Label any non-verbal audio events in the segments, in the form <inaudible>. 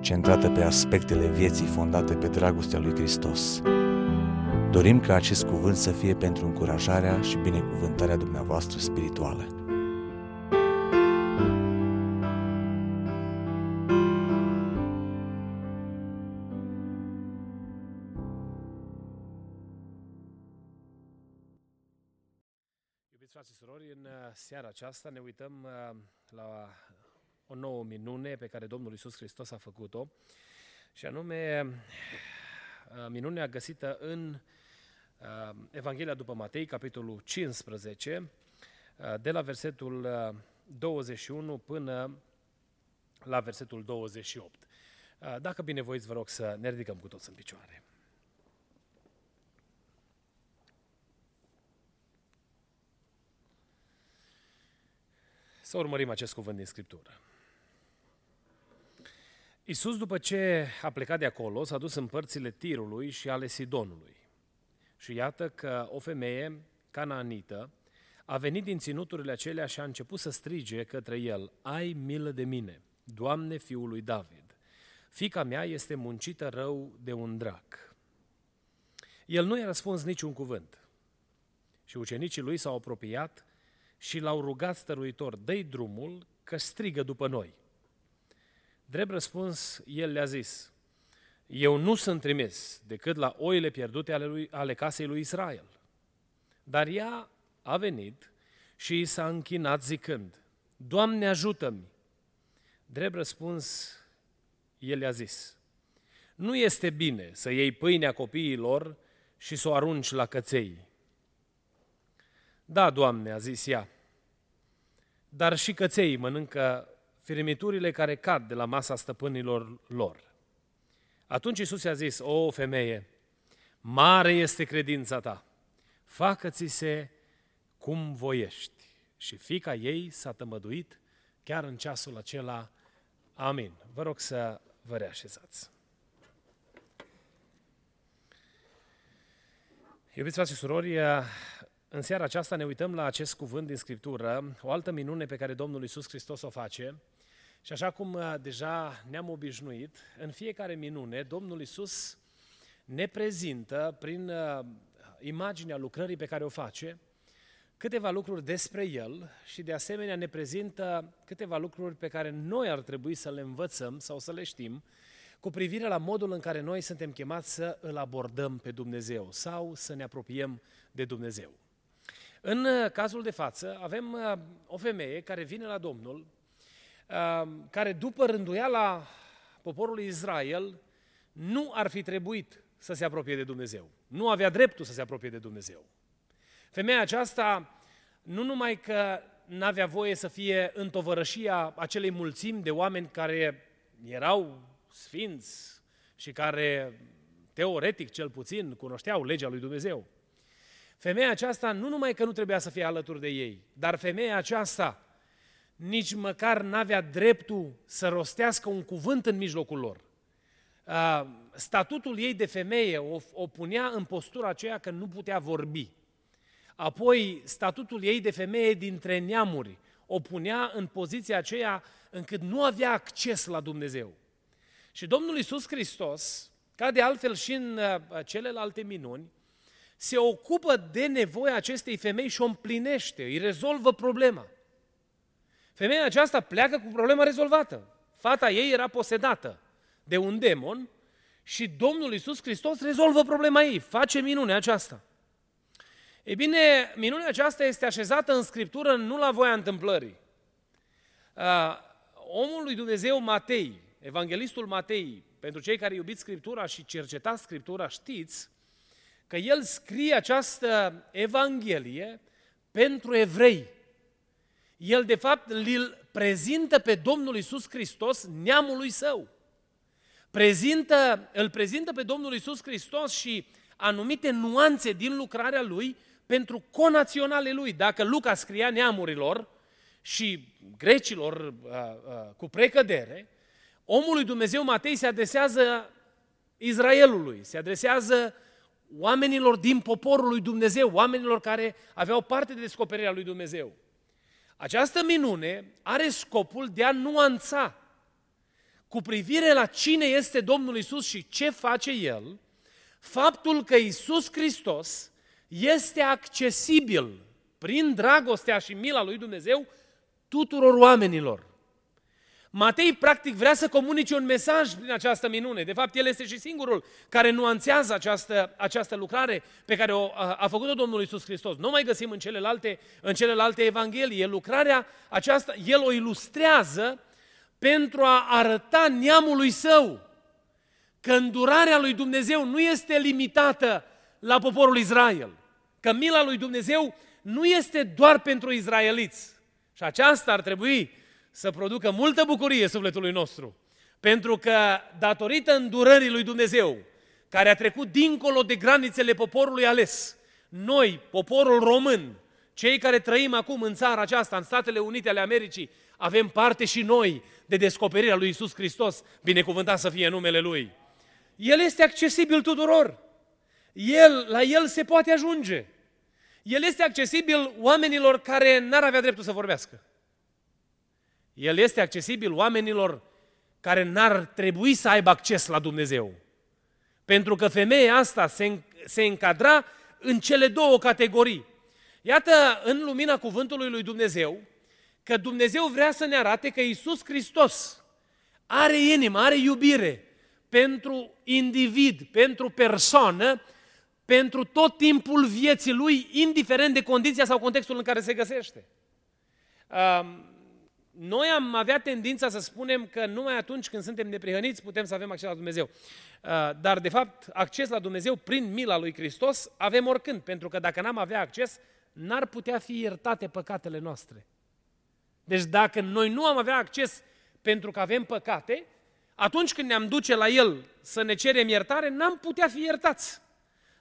centrată pe aspectele vieții fondate pe dragostea lui Hristos. Dorim ca acest cuvânt să fie pentru încurajarea și binecuvântarea dumneavoastră spirituală. Iubiți frați și surori, în uh, seara aceasta ne uităm uh, la o nouă minune pe care Domnul Isus Hristos a făcut-o și anume uh, minunea găsită în Evanghelia după Matei, capitolul 15, de la versetul 21 până la versetul 28. Dacă binevoiți, vă rog să ne ridicăm cu toți în picioare. Să urmărim acest cuvânt din Scriptură. Iisus, după ce a plecat de acolo, s-a dus în părțile Tirului și ale Sidonului. Și iată că o femeie canaanită a venit din ținuturile acelea și a început să strige către el, Ai milă de mine, Doamne, fiul lui David! Fica mea este muncită rău de un drac. El nu i-a răspuns niciun cuvânt. Și ucenicii lui s-au apropiat și l-au rugat stăruitor, dă drumul că strigă după noi. Drept răspuns, el le-a zis, eu nu sunt trimis decât la oile pierdute ale, lui, ale casei lui Israel. Dar ea a venit și i s-a închinat zicând, Doamne ajută-mi! Drept răspuns, el le-a zis, nu este bine să iei pâinea copiilor și să o arunci la căței. Da, Doamne, a zis ea, dar și căței mănâncă firmiturile care cad de la masa stăpânilor lor. Atunci Isus i-a zis, o femeie, mare este credința ta, facă-ți se cum voiești. Și fica ei s-a tămăduit chiar în ceasul acela. Amin. Vă rog să vă reașezați. Iubiți frați și surori, în seara aceasta ne uităm la acest cuvânt din Scriptură, o altă minune pe care Domnul Iisus Hristos o face. Și așa cum uh, deja ne-am obișnuit, în fiecare minune Domnul Iisus ne prezintă prin uh, imaginea lucrării pe care o face câteva lucruri despre El și de asemenea ne prezintă câteva lucruri pe care noi ar trebui să le învățăm sau să le știm cu privire la modul în care noi suntem chemați să îl abordăm pe Dumnezeu sau să ne apropiem de Dumnezeu. În uh, cazul de față avem uh, o femeie care vine la Domnul, uh, care după rânduiala poporului Israel nu ar fi trebuit să se apropie de Dumnezeu. Nu avea dreptul să se apropie de Dumnezeu. Femeia aceasta nu numai că n-avea voie să fie în tovărășia acelei mulțimi de oameni care erau sfinți și care, teoretic cel puțin, cunoșteau legea lui Dumnezeu, Femeia aceasta nu numai că nu trebuia să fie alături de ei, dar femeia aceasta nici măcar n-avea dreptul să rostească un cuvânt în mijlocul lor. Statutul ei de femeie o, o punea în postura aceea că nu putea vorbi. Apoi, statutul ei de femeie dintre neamuri o punea în poziția aceea încât nu avea acces la Dumnezeu. Și Domnul Iisus Hristos, ca de altfel și în celelalte minuni, se ocupă de nevoia acestei femei și o împlinește, îi rezolvă problema. Femeia aceasta pleacă cu problema rezolvată. Fata ei era posedată de un demon și Domnul Iisus Hristos rezolvă problema ei, face minunea aceasta. Ei bine, minunea aceasta este așezată în Scriptură nu la voia întâmplării. Uh, omul lui Dumnezeu Matei, evanghelistul Matei, pentru cei care iubiți Scriptura și cercetați Scriptura, știți că el scrie această Evanghelie pentru evrei. El, de fapt, îl prezintă pe Domnul Isus Hristos neamului său. Prezintă, îl prezintă pe Domnul Isus Hristos și anumite nuanțe din lucrarea lui pentru conaționale lui. Dacă Luca scria neamurilor și grecilor uh, uh, cu precădere, omul lui Dumnezeu Matei se adresează Israelului, se adresează oamenilor din poporul lui Dumnezeu, oamenilor care aveau parte de descoperirea lui Dumnezeu. Această minune are scopul de a nuanța cu privire la cine este Domnul Isus și ce face El, faptul că Isus Hristos este accesibil prin dragostea și mila lui Dumnezeu tuturor oamenilor. Matei, practic, vrea să comunice un mesaj prin această minune. De fapt, el este și singurul care nuanțează această, această lucrare pe care o, a, a făcut-o Domnul Isus Hristos. Nu mai găsim în celelalte, în celelalte evanghelii. Lucrarea aceasta, el o ilustrează pentru a arăta neamului său că îndurarea lui Dumnezeu nu este limitată la poporul Israel. Că mila lui Dumnezeu nu este doar pentru izraeliți. Și aceasta ar trebui să producă multă bucurie sufletului nostru. Pentru că, datorită îndurării lui Dumnezeu, care a trecut dincolo de granițele poporului ales, noi, poporul român, cei care trăim acum în țara aceasta, în Statele Unite ale Americii, avem parte și noi de descoperirea lui Isus Hristos, binecuvântat să fie numele Lui. El este accesibil tuturor. El, la El se poate ajunge. El este accesibil oamenilor care n-ar avea dreptul să vorbească. El este accesibil oamenilor care n-ar trebui să aibă acces la Dumnezeu. Pentru că femeia asta se, se încadra în cele două categorii. Iată, în lumina cuvântului lui Dumnezeu, că Dumnezeu vrea să ne arate că Isus Hristos are inimă, are iubire pentru individ, pentru persoană, pentru tot timpul vieții lui, indiferent de condiția sau contextul în care se găsește. Noi am avea tendința să spunem că numai atunci când suntem neprihăniți putem să avem acces la Dumnezeu. Dar, de fapt, acces la Dumnezeu prin mila lui Hristos avem oricând, pentru că dacă n-am avea acces, n-ar putea fi iertate păcatele noastre. Deci dacă noi nu am avea acces pentru că avem păcate, atunci când ne-am duce la El să ne cerem iertare, n-am putea fi iertați.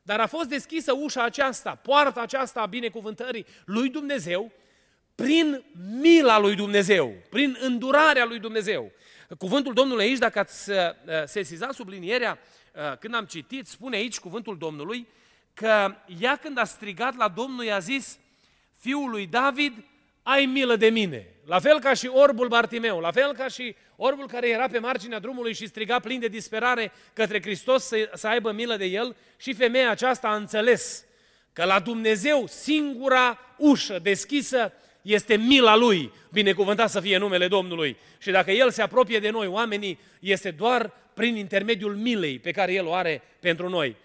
Dar a fost deschisă ușa aceasta, poarta aceasta a binecuvântării lui Dumnezeu, prin mila lui Dumnezeu, prin îndurarea lui Dumnezeu. Cuvântul Domnului aici, dacă ați uh, sesizat sublinierea uh, când am citit, spune aici cuvântul Domnului că ea când a strigat la Domnul i-a zis, fiul lui David, ai milă de mine. La fel ca și orbul Bartimeu, la fel ca și orbul care era pe marginea drumului și striga plin de disperare către Hristos să, să aibă milă de el și femeia aceasta a înțeles că la Dumnezeu singura ușă deschisă este mila Lui, binecuvântat să fie numele Domnului. Și dacă El se apropie de noi, oamenii, este doar prin intermediul milei pe care El o are pentru noi.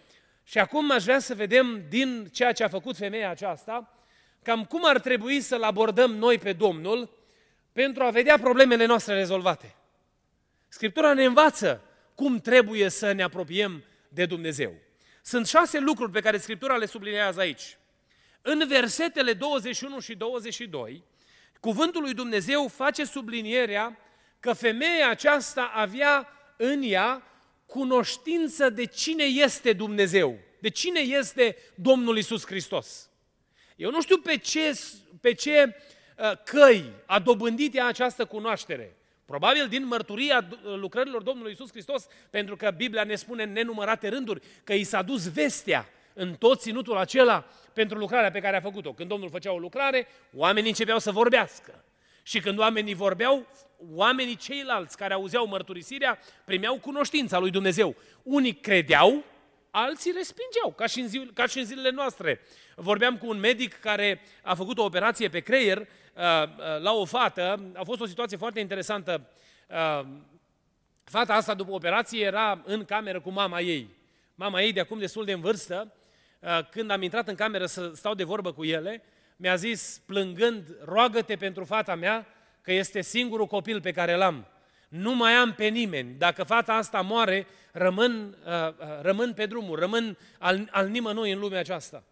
Și acum aș vrea să vedem din ceea ce a făcut femeia aceasta, cam cum ar trebui să-L abordăm noi pe Domnul pentru a vedea problemele noastre rezolvate. Scriptura ne învață cum trebuie să ne apropiem de Dumnezeu. Sunt șase lucruri pe care Scriptura le sublinează aici. În versetele 21 și 22, cuvântul lui Dumnezeu face sublinierea că femeia aceasta avea în ea cunoștință de cine este Dumnezeu, de cine este Domnul Isus Hristos. Eu nu știu pe ce, pe ce uh, căi a dobândit ea această cunoaștere. Probabil din mărturia lucrărilor Domnului Isus Hristos, pentru că Biblia ne spune în nenumărate rânduri că i s-a dus vestea în tot ținutul acela pentru lucrarea pe care a făcut-o. Când Domnul făcea o lucrare, oamenii începeau să vorbească. Și când oamenii vorbeau, oamenii ceilalți care auzeau mărturisirea primeau cunoștința lui Dumnezeu. Unii credeau, alții respingeau, ca și, în zi, ca și în zilele noastre. Vorbeam cu un medic care a făcut o operație pe creier uh, uh, la o fată. A fost o situație foarte interesantă. Uh, fata asta, după operație, era în cameră cu mama ei. Mama ei, de acum destul de în vârstă, când am intrat în cameră să stau de vorbă cu ele, mi-a zis, plângând, roagă-te pentru fata mea, că este singurul copil pe care l-am. Nu mai am pe nimeni. Dacă fata asta moare, rămân, uh, uh, rămân pe drumul, rămân al, al nimănui în lumea aceasta.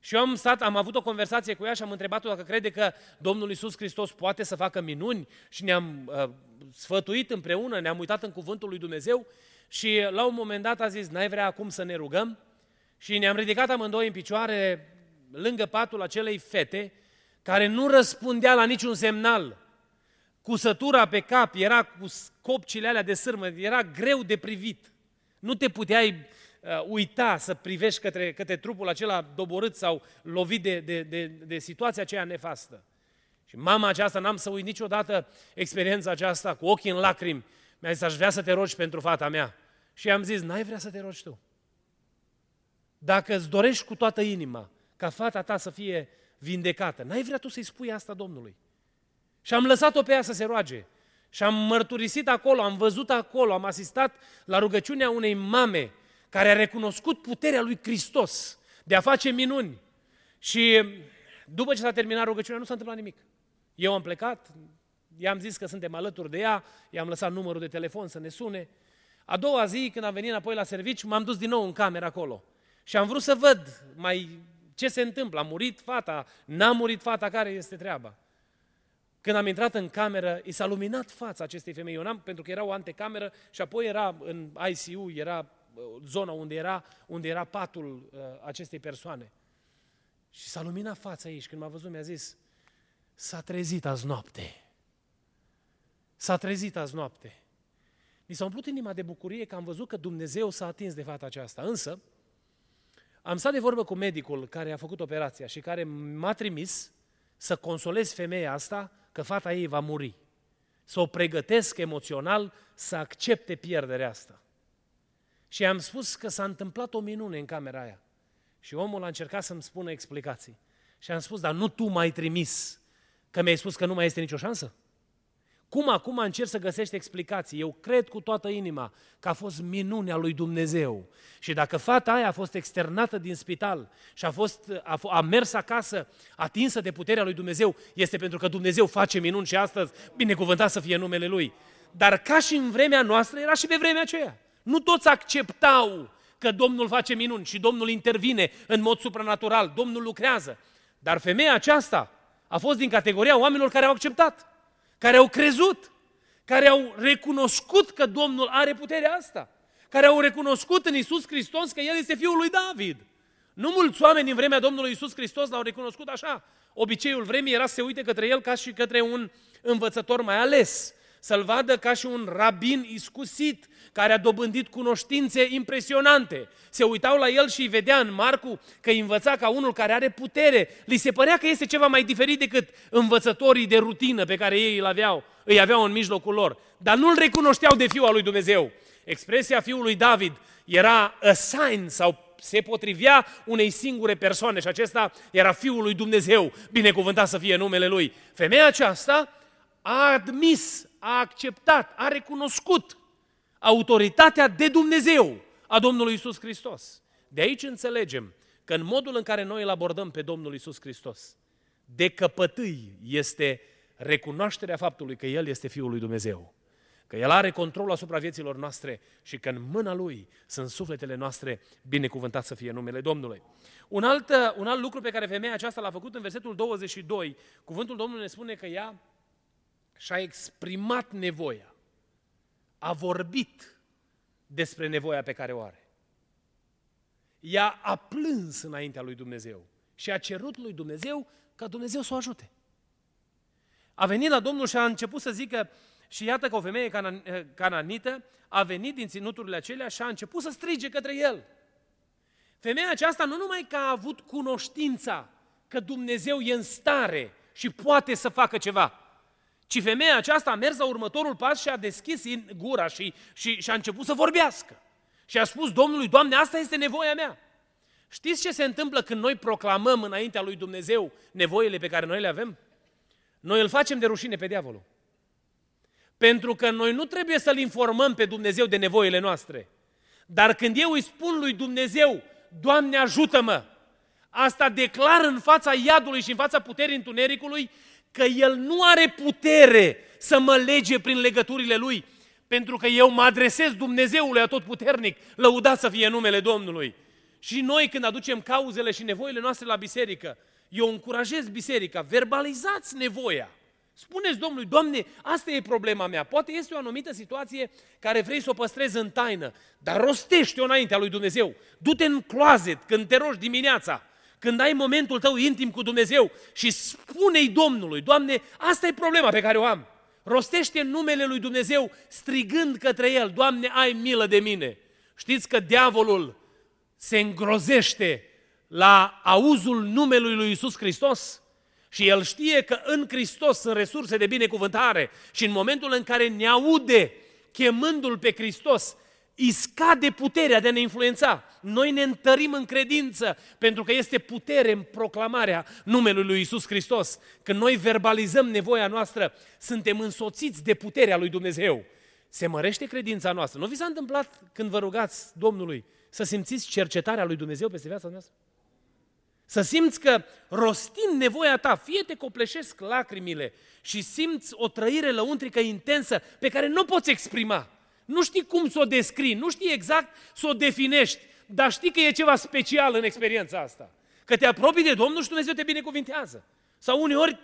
Și eu am stat, am avut o conversație cu ea și am întrebat-o dacă crede că Domnul Isus Hristos poate să facă minuni și ne-am uh, sfătuit împreună, ne-am uitat în cuvântul lui Dumnezeu și la un moment dat a zis, n-ai vrea acum să ne rugăm? Și ne-am ridicat amândoi în picioare lângă patul acelei fete care nu răspundea la niciun semnal. Cusătura pe cap era cu copcile alea de sârmă, era greu de privit. Nu te puteai uh, uita să privești către, către trupul acela doborât sau lovit de, de, de, de situația aceea nefastă. Și mama aceasta, n-am să uit niciodată experiența aceasta cu ochii în lacrimi, mi-a zis, aș vrea să te rogi pentru fata mea. Și am zis, n-ai vrea să te rogi tu. Dacă îți dorești cu toată inima ca fata ta să fie vindecată, n-ai vrea tu să-i spui asta Domnului. Și am lăsat-o pe ea să se roage. Și am mărturisit acolo, am văzut acolo, am asistat la rugăciunea unei mame care a recunoscut puterea lui Hristos de a face minuni. Și după ce s-a terminat rugăciunea, nu s-a întâmplat nimic. Eu am plecat, i-am zis că suntem alături de ea, i-am lăsat numărul de telefon să ne sune. A doua zi, când am venit înapoi la serviciu, m-am dus din nou în cameră acolo. Și am vrut să văd mai ce se întâmplă. A murit fata, n-a murit fata, care este treaba? Când am intrat în cameră, i s-a luminat fața acestei femei. Eu n-am, pentru că era o antecameră și apoi era în ICU, era uh, zona unde era, unde era patul uh, acestei persoane. Și s-a luminat fața ei și când m-a văzut mi-a zis, s-a trezit azi noapte. S-a trezit azi noapte. Mi s-a umplut inima de bucurie că am văzut că Dumnezeu s-a atins de fata aceasta. Însă, am stat de vorbă cu medicul care a făcut operația și care m-a trimis să consolez femeia asta că fata ei va muri. Să o pregătesc emoțional să accepte pierderea asta. Și am spus că s-a întâmplat o minune în camera aia. Și omul a încercat să-mi spună explicații. Și am spus, dar nu tu m-ai trimis, că mi-ai spus că nu mai este nicio șansă? Cum acum încerc să găsești explicații? Eu cred cu toată inima că a fost minunea lui Dumnezeu. Și dacă fata aia a fost externată din spital și a, fost, a, a mers acasă atinsă de puterea lui Dumnezeu, este pentru că Dumnezeu face minuni și astăzi, binecuvântat să fie numele Lui. Dar ca și în vremea noastră, era și pe vremea aceea. Nu toți acceptau că Domnul face minuni și Domnul intervine în mod supranatural, Domnul lucrează. Dar femeia aceasta a fost din categoria oamenilor care au acceptat care au crezut, care au recunoscut că Domnul are puterea asta, care au recunoscut în Isus Hristos că El este Fiul lui David. Nu mulți oameni în vremea Domnului Isus Hristos l-au recunoscut așa. Obiceiul vremii era să se uite către El ca și către un învățător mai ales să-l vadă ca și un rabin iscusit, care a dobândit cunoștințe impresionante. Se uitau la el și îi vedea în Marcu că îi învăța ca unul care are putere. Li se părea că este ceva mai diferit decât învățătorii de rutină pe care ei îl aveau, îi aveau în mijlocul lor. Dar nu-l recunoșteau de fiul al lui Dumnezeu. Expresia fiului David era a sign sau se potrivea unei singure persoane și acesta era Fiul lui Dumnezeu, binecuvântat să fie numele Lui. Femeia aceasta a admis, a acceptat, a recunoscut autoritatea de Dumnezeu a Domnului Isus Hristos. De aici înțelegem că în modul în care noi îl abordăm pe Domnul Isus Hristos, de căpătâi este recunoașterea faptului că El este Fiul lui Dumnezeu, că El are control asupra vieților noastre și că în mâna Lui sunt sufletele noastre, binecuvântat să fie numele Domnului. Un alt, un alt lucru pe care femeia aceasta l-a făcut în versetul 22, cuvântul Domnului ne spune că ea și-a exprimat nevoia, a vorbit despre nevoia pe care o are. Ea a plâns înaintea lui Dumnezeu și a cerut lui Dumnezeu ca Dumnezeu să o ajute. A venit la Domnul și a început să zică, și iată că o femeie cananită a venit din ținuturile acelea și a început să strige către el. Femeia aceasta nu numai că a avut cunoștința că Dumnezeu e în stare și poate să facă ceva, ci femeia aceasta a mers la următorul pas și a deschis gura și, și, și a început să vorbească. Și a spus Domnului, Doamne, asta este nevoia mea. Știți ce se întâmplă când noi proclamăm înaintea lui Dumnezeu nevoile pe care noi le avem? Noi îl facem de rușine pe diavolul. Pentru că noi nu trebuie să-L informăm pe Dumnezeu de nevoile noastre. Dar când eu îi spun lui Dumnezeu, Doamne ajută-mă, asta declar în fața iadului și în fața puterii întunericului că El nu are putere să mă lege prin legăturile Lui, pentru că eu mă adresez Dumnezeului atotputernic, lăudat să fie numele Domnului. Și noi când aducem cauzele și nevoile noastre la biserică, eu încurajez biserica, verbalizați nevoia. Spuneți Domnului, Doamne, asta e problema mea. Poate este o anumită situație care vrei să o păstrezi în taină, dar rostește-o înaintea lui Dumnezeu. Du-te în closet când te rogi dimineața, când ai momentul tău intim cu Dumnezeu și spune-i Domnului, Doamne, asta e problema pe care o am. Rostește numele lui Dumnezeu strigând către El, Doamne, ai milă de mine. Știți că diavolul se îngrozește la auzul numelui lui Isus Hristos? Și el știe că în Hristos sunt resurse de binecuvântare și în momentul în care ne aude chemându-L pe Hristos, îi scade puterea de a ne influența. Noi ne întărim în credință pentru că este putere în proclamarea numelui lui Isus Hristos. Când noi verbalizăm nevoia noastră, suntem însoțiți de puterea lui Dumnezeu. Se mărește credința noastră. Nu vi s-a întâmplat când vă rugați Domnului să simțiți cercetarea lui Dumnezeu peste viața noastră? Să simți că rostind nevoia ta, fie te copleșesc lacrimile și simți o trăire lăuntrică intensă pe care nu poți exprima. Nu știi cum să o descrii, nu știi exact să o definești, dar știi că e ceva special în experiența asta. Că te apropii de Domnul și Dumnezeu te binecuvintează. Sau uneori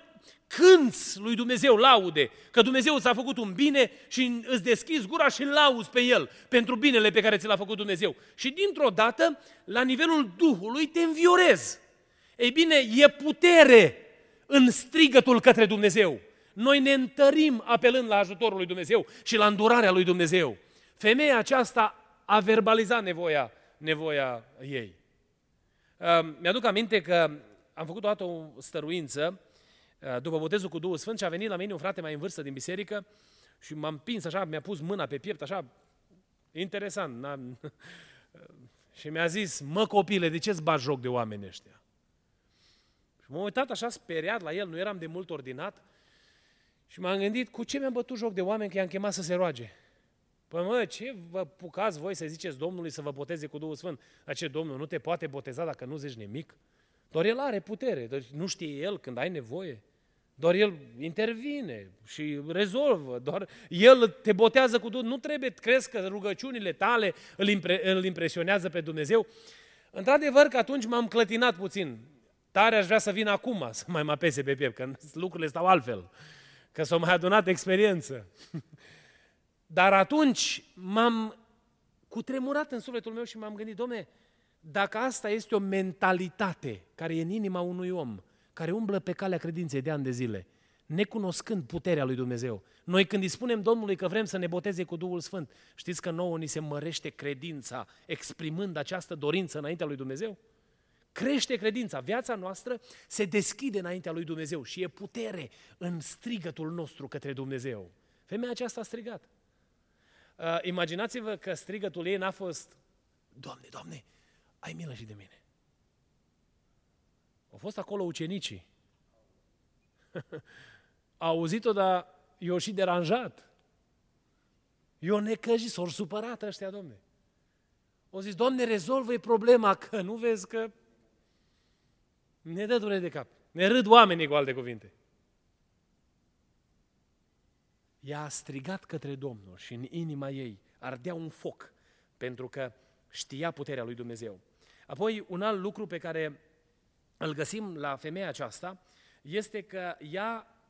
cânți lui Dumnezeu laude, că Dumnezeu ți-a făcut un bine și îți deschizi gura și lauzi pe El pentru binele pe care ți l-a făcut Dumnezeu. Și dintr-o dată, la nivelul Duhului, te înviorezi. Ei bine, e putere în strigătul către Dumnezeu. Noi ne întărim apelând la ajutorul lui Dumnezeu și la îndurarea lui Dumnezeu. Femeia aceasta a verbalizat nevoia, nevoia ei. Mi-aduc aminte că am făcut o dată o stăruință uh, după botezul cu Duhul Sfânt și a venit la mine un frate mai în vârstă din biserică și m-am pins așa, mi-a pus mâna pe piept, așa, interesant. <laughs> și mi-a zis, mă copile, de ce-ți bagi joc de oameni ăștia? M-am uitat așa speriat la el, nu eram de mult ordinat și m-am gândit cu ce mi-am bătut joc de oameni că i-am chemat să se roage. Păi mă, ce vă pucați voi să ziceți Domnului să vă boteze cu Duhul Sfânt? Dar ce, Domnul nu te poate boteza dacă nu zici nimic? Doar El are putere, doar nu știe El când ai nevoie. Doar El intervine și rezolvă, doar El te botează cu Duhul. Nu trebuie, crezi că rugăciunile tale îl, impre, îl impresionează pe Dumnezeu? Într-adevăr că atunci m-am clătinat puțin. Tare aș vrea să vin acum să mai mă apese pe piept, că lucrurile stau altfel, că s-au mai adunat experiență. <laughs> Dar atunci m-am cutremurat în sufletul meu și m-am gândit, domne, dacă asta este o mentalitate care e în inima unui om, care umblă pe calea credinței de ani de zile, necunoscând puterea lui Dumnezeu. Noi când îi spunem Domnului că vrem să ne boteze cu Duhul Sfânt, știți că nouă ni se mărește credința exprimând această dorință înaintea lui Dumnezeu? Crește credința, viața noastră se deschide înaintea lui Dumnezeu și e putere în strigătul nostru către Dumnezeu. Femeia aceasta a strigat. Uh, imaginați-vă că strigătul ei n-a fost Doamne, Doamne, ai milă și de mine. Au fost acolo ucenicii. <laughs> Au auzit-o, dar i-au și deranjat. I-au necăjit, s-au supărat ăștia, domne. Au zis, Doamne, rezolvă problema, că nu vezi că ne dă durere de cap. Ne râd oamenii cu alte cuvinte. Ea a strigat către Domnul și în inima ei ardea un foc, pentru că știa puterea lui Dumnezeu. Apoi, un alt lucru pe care îl găsim la femeia aceasta este că ea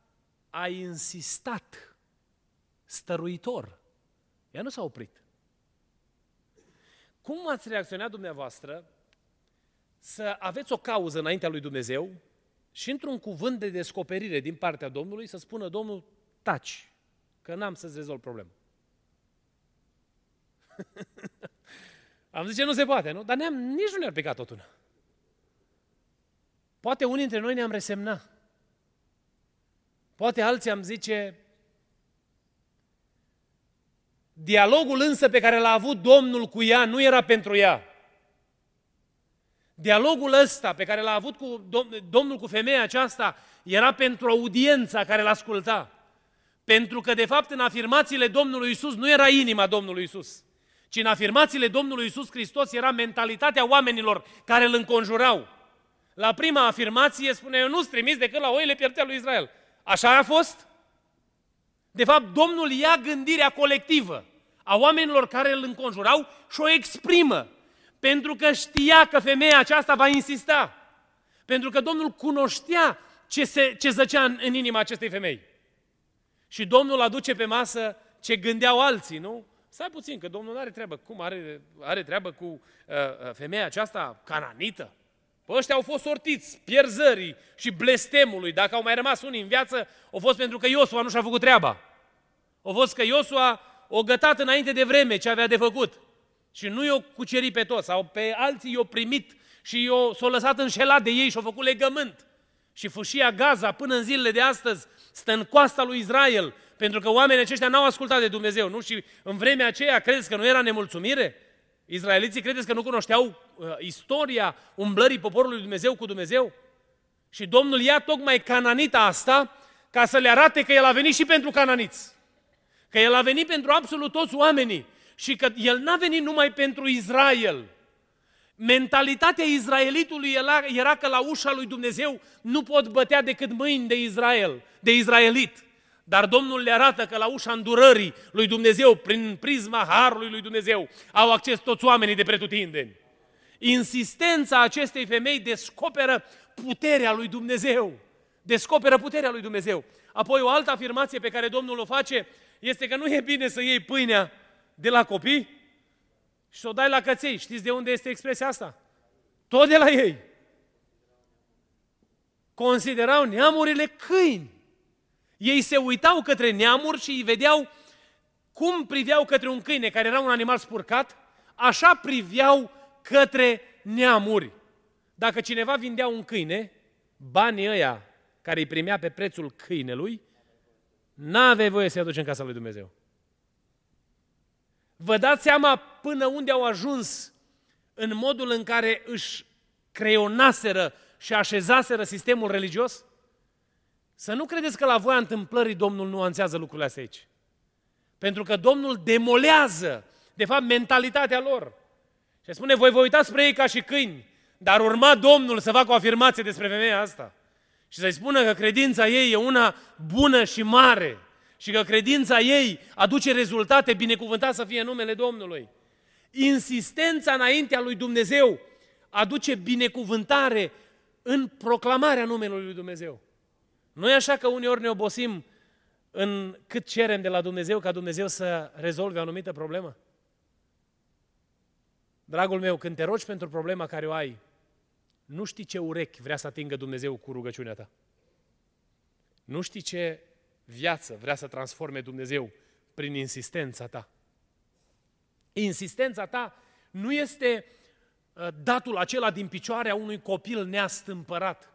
a insistat stăruitor. Ea nu s-a oprit. Cum ați reacționat dumneavoastră să aveți o cauză înaintea lui Dumnezeu și într-un cuvânt de descoperire din partea Domnului să spună Domnul, taci, că n-am să-ți rezolv problema. <laughs> Am zice, nu se poate, nu? Dar ne-am, nici nu ne-ar picat totul. Poate unii dintre noi ne-am resemnat. Poate alții am zice, dialogul însă pe care l-a avut Domnul cu ea nu era pentru ea. Dialogul ăsta pe care l-a avut cu Domnul cu femeia aceasta era pentru audiența care l-asculta. Pentru că, de fapt, în afirmațiile Domnului Isus nu era inima Domnului Isus, ci în afirmațiile Domnului Isus Hristos era mentalitatea oamenilor care îl înconjurau. La prima afirmație spune, eu nu-ți trimis decât la oile pierdea lui Israel. Așa a fost? De fapt, Domnul ia gândirea colectivă a oamenilor care îl înconjurau și o exprimă Pentru că știa că femeia aceasta va insista. Pentru că Domnul cunoștea ce, se, ce zăcea în, în inima acestei femei. Și Domnul aduce pe masă ce gândeau alții, nu? Stai puțin, că Domnul nu are treabă. Cum are, are treabă cu uh, uh, femeia aceasta cananită? Păi ăștia au fost sortiți pierzării și blestemului. Dacă au mai rămas unii în viață, au fost pentru că Iosua nu și-a făcut treaba. Au fost că Iosua o gătat înainte de vreme ce avea de făcut. Și nu i-o cucerit pe toți, sau pe alții i-o primit și i-o, s-o lăsat înșelat de ei și au făcut legământ. Și fâșia Gaza până în zilele de astăzi stă în coasta lui Israel, pentru că oamenii aceștia n-au ascultat de Dumnezeu, nu? Și în vremea aceea credeți că nu era nemulțumire? Israeliții credeți că nu cunoșteau uh, istoria umblării poporului lui Dumnezeu cu Dumnezeu? Și Domnul ia tocmai cananita asta ca să le arate că El a venit și pentru cananiți. Că El a venit pentru absolut toți oamenii și că El n-a venit numai pentru Israel. Mentalitatea izraelitului era, era că la ușa lui Dumnezeu nu pot bătea decât mâini de Israel, de izraelit. Dar Domnul le arată că la ușa îndurării lui Dumnezeu, prin prisma harului lui Dumnezeu, au acces toți oamenii de pretutindeni. Insistența acestei femei descoperă puterea lui Dumnezeu. Descoperă puterea lui Dumnezeu. Apoi o altă afirmație pe care Domnul o face este că nu e bine să iei pâinea de la copii și să o dai la căței. Știți de unde este expresia asta? Tot de la ei. Considerau neamurile câini. Ei se uitau către neamuri și îi vedeau cum priveau către un câine care era un animal spurcat, așa priveau către neamuri. Dacă cineva vindea un câine, banii ăia care îi primea pe prețul câinelui, n-avea voie să-i aduci în casa lui Dumnezeu. Vă dați seama până unde au ajuns în modul în care își creionaseră și așezaseră sistemul religios? Să nu credeți că la voia întâmplării Domnul nuanțează lucrurile astea aici. Pentru că Domnul demolează, de fapt, mentalitatea lor. Și spune, voi vă uitați spre ei ca și câini, dar urma Domnul să facă o afirmație despre femeia asta. Și să-i spună că credința ei e una bună și mare și că credința ei aduce rezultate, binecuvântat să fie numele Domnului. Insistența înaintea lui Dumnezeu aduce binecuvântare în proclamarea numelui lui Dumnezeu. Nu e așa că uneori ne obosim în cât cerem de la Dumnezeu ca Dumnezeu să rezolve o anumită problemă? Dragul meu, când te rogi pentru problema care o ai, nu știi ce urechi vrea să atingă Dumnezeu cu rugăciunea ta. Nu știi ce viață vrea să transforme Dumnezeu prin insistența ta. Insistența ta nu este uh, datul acela din picioarea unui copil neastâmpărat,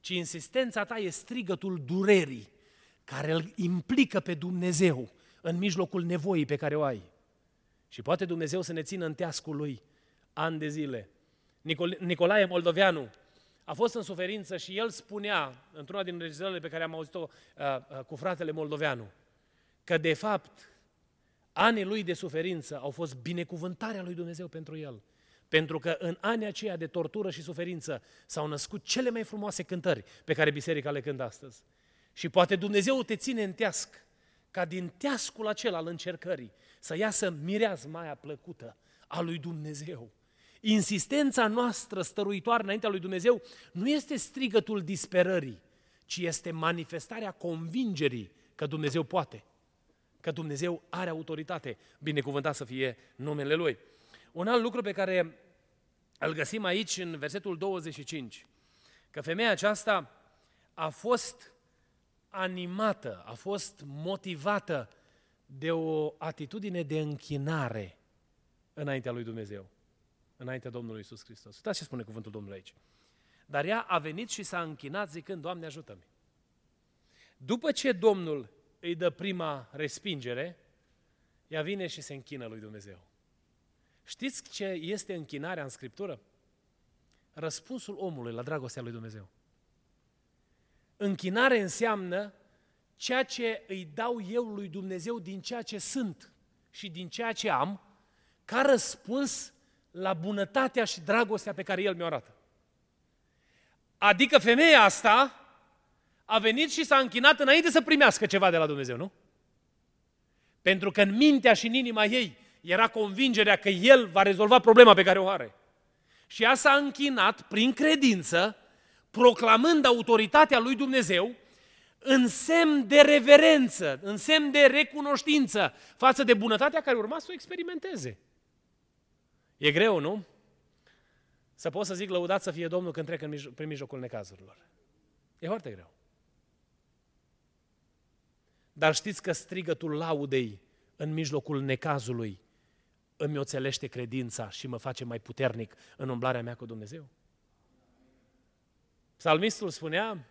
ci insistența ta e strigătul durerii care îl implică pe Dumnezeu în mijlocul nevoii pe care o ai. Și poate Dumnezeu să ne țină în teascul lui ani de zile. Nicol- Nicolae Moldoveanu a fost în suferință și el spunea, într-una din registrările pe care am auzit-o uh, uh, cu fratele Moldoveanu, că de fapt anii lui de suferință au fost binecuvântarea lui Dumnezeu pentru el. Pentru că în anii aceia de tortură și suferință s-au născut cele mai frumoase cântări pe care biserica le cântă astăzi. Și poate Dumnezeu te ține în teasc, ca din teascul acela al încercării să iasă mireazma aia plăcută a lui Dumnezeu. Insistența noastră stăruitoare înaintea lui Dumnezeu nu este strigătul disperării, ci este manifestarea convingerii că Dumnezeu poate, că Dumnezeu are autoritate, binecuvântat să fie numele Lui. Un alt lucru pe care îl găsim aici în versetul 25, că femeia aceasta a fost animată, a fost motivată de o atitudine de închinare înaintea lui Dumnezeu, înaintea Domnului Isus Hristos. Uitați ce spune cuvântul Domnului aici. Dar ea a venit și s-a închinat zicând, Doamne ajută-mi. După ce Domnul îi dă prima respingere, ea vine și se închină lui Dumnezeu. Știți ce este închinarea în Scriptură? Răspunsul omului la dragostea lui Dumnezeu. Închinare înseamnă ceea ce îi dau eu lui Dumnezeu din ceea ce sunt și din ceea ce am, ca răspuns la bunătatea și dragostea pe care El mi-o arată. Adică femeia asta a venit și s-a închinat înainte să primească ceva de la Dumnezeu, nu? Pentru că în mintea și în inima ei era convingerea că El va rezolva problema pe care o are. și ea s-a închinat prin credință, proclamând autoritatea lui Dumnezeu, în semn de reverență, în semn de recunoștință față de bunătatea care urma să o experimenteze. E greu, nu? Să pot să zic lăudat să fie Domnul când trec în mijlo- prin mijlocul necazurilor. E foarte greu. Dar știți că strigătul laudei în mijlocul necazului îmi oțelește credința și mă face mai puternic în umblarea mea cu Dumnezeu? Psalmistul spunea,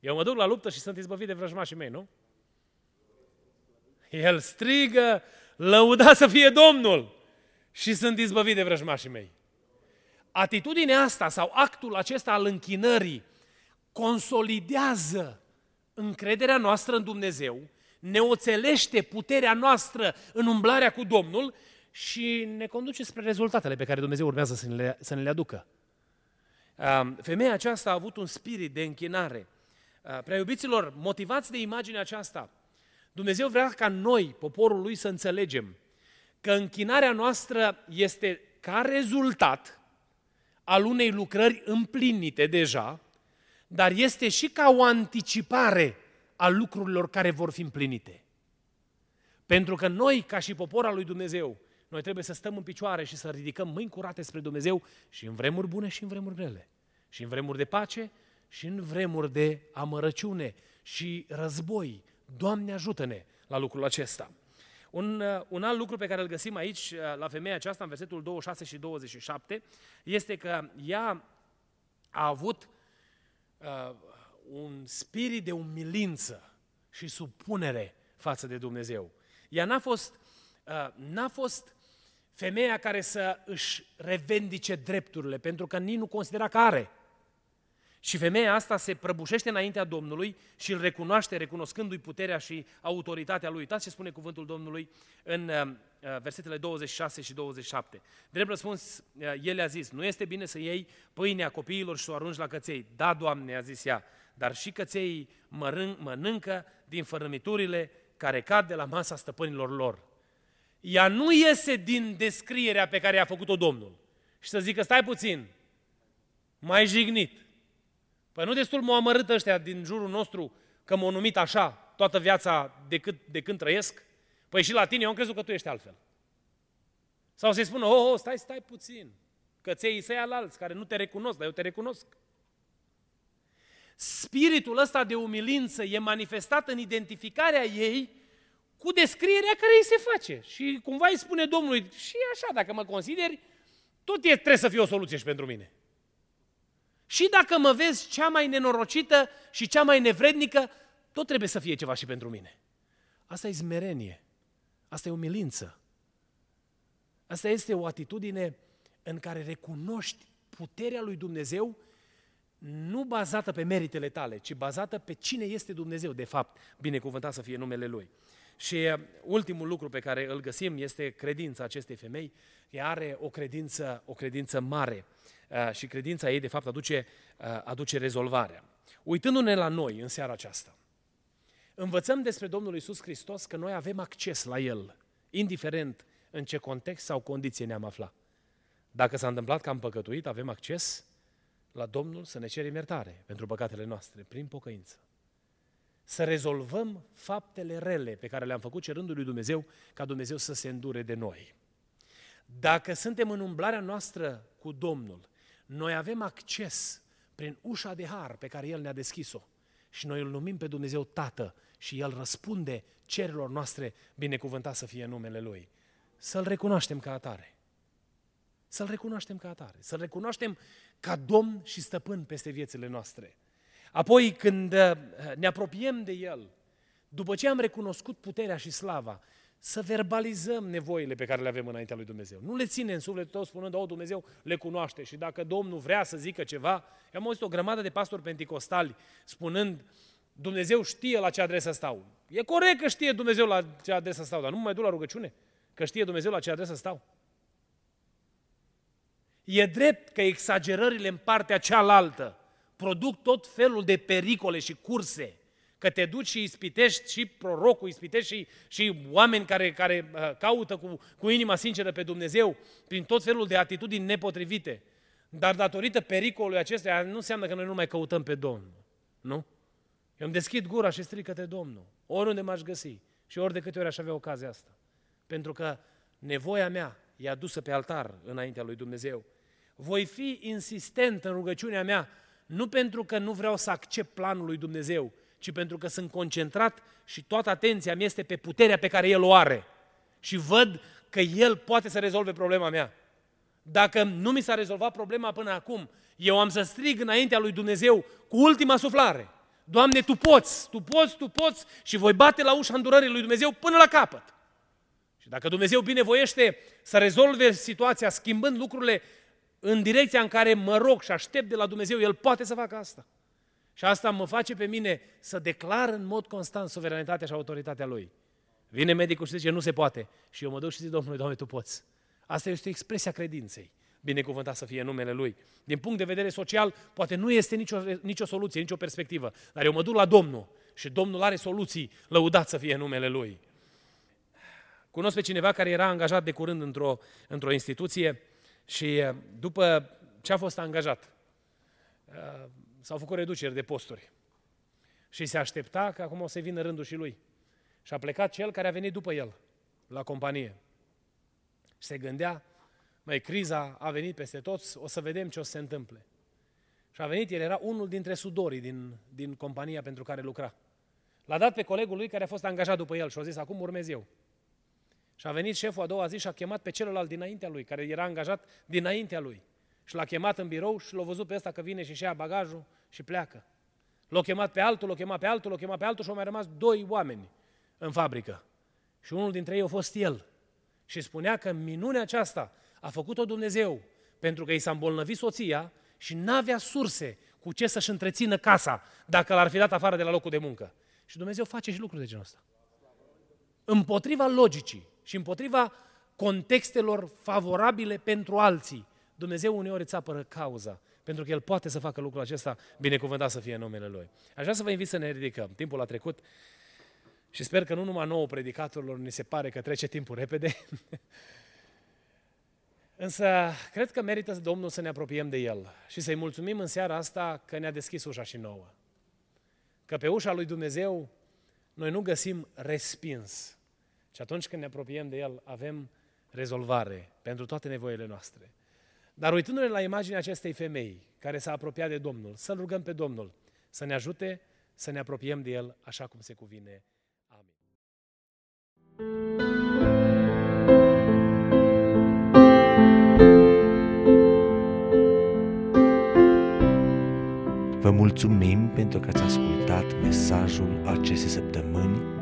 eu mă duc la luptă și sunt izbăvit de vrăjmașii mei, nu? El strigă, lăuda să fie Domnul și sunt izbăvit de vrăjmașii mei. Atitudinea asta sau actul acesta al închinării consolidează încrederea noastră în Dumnezeu, ne oțelește puterea noastră în umblarea cu Domnul și ne conduce spre rezultatele pe care Dumnezeu urmează să ne le, să ne le aducă. Femeia aceasta a avut un spirit de închinare. Prea iubiților, motivați de imaginea aceasta, Dumnezeu vrea ca noi, poporul lui, să înțelegem că închinarea noastră este ca rezultat al unei lucrări împlinite deja, dar este și ca o anticipare a lucrurilor care vor fi împlinite. Pentru că noi, ca și popor al lui Dumnezeu, noi trebuie să stăm în picioare și să ridicăm mâini curate spre Dumnezeu și în vremuri bune și în vremuri grele. Și în vremuri de pace și în vremuri de amărăciune și război. Doamne ajută-ne la lucrul acesta. Un, uh, un alt lucru pe care îl găsim aici, uh, la femeia aceasta, în versetul 26 și 27, este că ea a avut uh, un spirit de umilință și supunere față de Dumnezeu. Ea n-a fost, uh, n-a fost femeia care să își revendice drepturile, pentru că nici nu considera că are. Și femeia asta se prăbușește înaintea Domnului și îl recunoaște, recunoscându-i puterea și autoritatea lui. Uitați ce spune cuvântul Domnului în uh, uh versetele 26 și 27. Drept răspuns, uh, el a zis, nu este bine să iei pâinea copiilor și să o arunci la căței. Da, Doamne, a zis ea, dar și căței mănâncă din fărâmiturile care cad de la masa stăpânilor lor. Ea nu iese din descrierea pe care a făcut-o Domnul. Și să zică, stai puțin, mai jignit. Păi nu destul m-au amărât ăștia din jurul nostru că m-au numit așa toată viața de, cât, de când trăiesc? Păi și la tine eu am crezut că tu ești altfel. Sau să-i spună, oh, oh, stai, stai puțin, căței să al alți care nu te recunosc, dar eu te recunosc. Spiritul ăsta de umilință e manifestat în identificarea ei cu descrierea care îi se face. Și cumva îi spune Domnului, și așa, dacă mă consideri, tot e, trebuie să fie o soluție și pentru mine. Și dacă mă vezi cea mai nenorocită și cea mai nevrednică, tot trebuie să fie ceva și pentru mine. Asta e zmerenie. Asta e umilință. Asta este o atitudine în care recunoști puterea lui Dumnezeu nu bazată pe meritele tale, ci bazată pe cine este Dumnezeu, de fapt, binecuvântat să fie numele Lui. Și uh, ultimul lucru pe care îl găsim este credința acestei femei. Ea are o credință, o credință mare uh, și credința ei, de fapt, aduce, uh, aduce rezolvarea. Uitându-ne la noi în seara aceasta, învățăm despre Domnul Isus Hristos că noi avem acces la El, indiferent în ce context sau condiție ne-am aflat. Dacă s-a întâmplat că am păcătuit, avem acces la Domnul să ne cerem iertare pentru păcatele noastre, prin pocăință. Să rezolvăm faptele rele pe care le-am făcut cerându lui Dumnezeu ca Dumnezeu să se îndure de noi. Dacă suntem în umblarea noastră cu Domnul, noi avem acces prin ușa de har pe care El ne-a deschis-o și noi îl numim pe Dumnezeu Tată și El răspunde cerilor noastre, binecuvântat să fie numele Lui. Să-L recunoaștem ca atare. Să-L recunoaștem ca atare. Să-L recunoaștem ca Domn și Stăpân peste viețile noastre. Apoi, când uh, ne apropiem de El, după ce am recunoscut puterea și slava, să verbalizăm nevoile pe care le avem înaintea lui Dumnezeu. Nu le ține în sufletul tău spunând, oh, Dumnezeu le cunoaște și dacă Domnul vrea să zică ceva, am auzit o grămadă de pastori penticostali spunând, Dumnezeu știe la ce adresă stau. E corect că știe Dumnezeu la ce adresă stau, dar nu mă mai duc la rugăciune, că știe Dumnezeu la ce adresă stau. E drept că exagerările în partea cealaltă produc tot felul de pericole și curse, că te duci și ispitești și prorocul, ispitești și, și oameni care, care uh, caută cu, cu inima sinceră pe Dumnezeu prin tot felul de atitudini nepotrivite. Dar datorită pericolului acesteia, nu înseamnă că noi nu mai căutăm pe Domnul. Nu? Eu îmi deschid gura și strig către Domnul, oriunde m-aș găsi și ori de câte ori aș avea ocazia asta. Pentru că nevoia mea e adusă pe altar înaintea lui Dumnezeu. Voi fi insistent în rugăciunea mea, nu pentru că nu vreau să accept planul lui Dumnezeu, ci pentru că sunt concentrat și toată atenția mea este pe puterea pe care El o are. Și văd că El poate să rezolve problema mea. Dacă nu mi s-a rezolvat problema până acum, eu am să strig înaintea lui Dumnezeu cu ultima suflare. Doamne, Tu poți, Tu poți, Tu poți și voi bate la ușa îndurării lui Dumnezeu până la capăt. Și dacă Dumnezeu binevoiește să rezolve situația schimbând lucrurile în direcția în care mă rog și aștept de la Dumnezeu, El poate să facă asta. Și asta mă face pe mine să declar în mod constant suveranitatea și autoritatea Lui. Vine medicul și zice, nu se poate. Și eu mă duc și zic, Domnului, Doamne, Tu poți. Asta este o expresie a credinței. Binecuvântat să fie numele Lui. Din punct de vedere social, poate nu este nicio, nicio soluție, nicio perspectivă. Dar eu mă duc la Domnul și Domnul are soluții, lăudat să fie numele Lui. Cunosc pe cineva care era angajat de curând într-o, într-o instituție și după ce a fost angajat, s-au făcut reduceri de posturi. Și se aștepta că acum o să vină rândul și lui. Și a plecat cel care a venit după el la companie. Și se gândea, mai criza a venit peste toți, o să vedem ce o să se întâmple. Și a venit, el era unul dintre sudorii din, din compania pentru care lucra. L-a dat pe colegul lui care a fost angajat după el și a zis, acum urmez eu. Și a venit șeful a doua zi și a chemat pe celălalt dinaintea lui, care era angajat dinaintea lui. Și l-a chemat în birou și l-a văzut pe ăsta că vine și și ia bagajul și pleacă. L-a chemat pe altul, l-a chemat pe altul, l-a chemat pe altul și au mai rămas doi oameni în fabrică. Și unul dintre ei a fost el. Și spunea că minunea aceasta a făcut-o Dumnezeu pentru că i s-a îmbolnăvit soția și n-avea surse cu ce să-și întrețină casa dacă l-ar fi dat afară de la locul de muncă. Și Dumnezeu face și lucruri de genul ăsta. Împotriva logicii și împotriva contextelor favorabile pentru alții, Dumnezeu uneori îți apără cauza, pentru că El poate să facă lucrul acesta, binecuvântat să fie numele Lui. Aș vrea să vă invit să ne ridicăm. Timpul a trecut și sper că nu numai nouă predicatorilor ni se pare că trece timpul repede, <laughs> Însă, cred că merită Domnul să ne apropiem de El și să-i mulțumim în seara asta că ne-a deschis ușa și nouă. Că pe ușa lui Dumnezeu noi nu găsim respins, ci atunci când ne apropiem de El avem rezolvare pentru toate nevoile noastre. Dar uitându-ne la imaginea acestei femei care s-a apropiat de Domnul, să rugăm pe Domnul să ne ajute să ne apropiem de El așa cum se cuvine. Amin. Vă mulțumim pentru că ați ascultat mesajul acestei săptămâni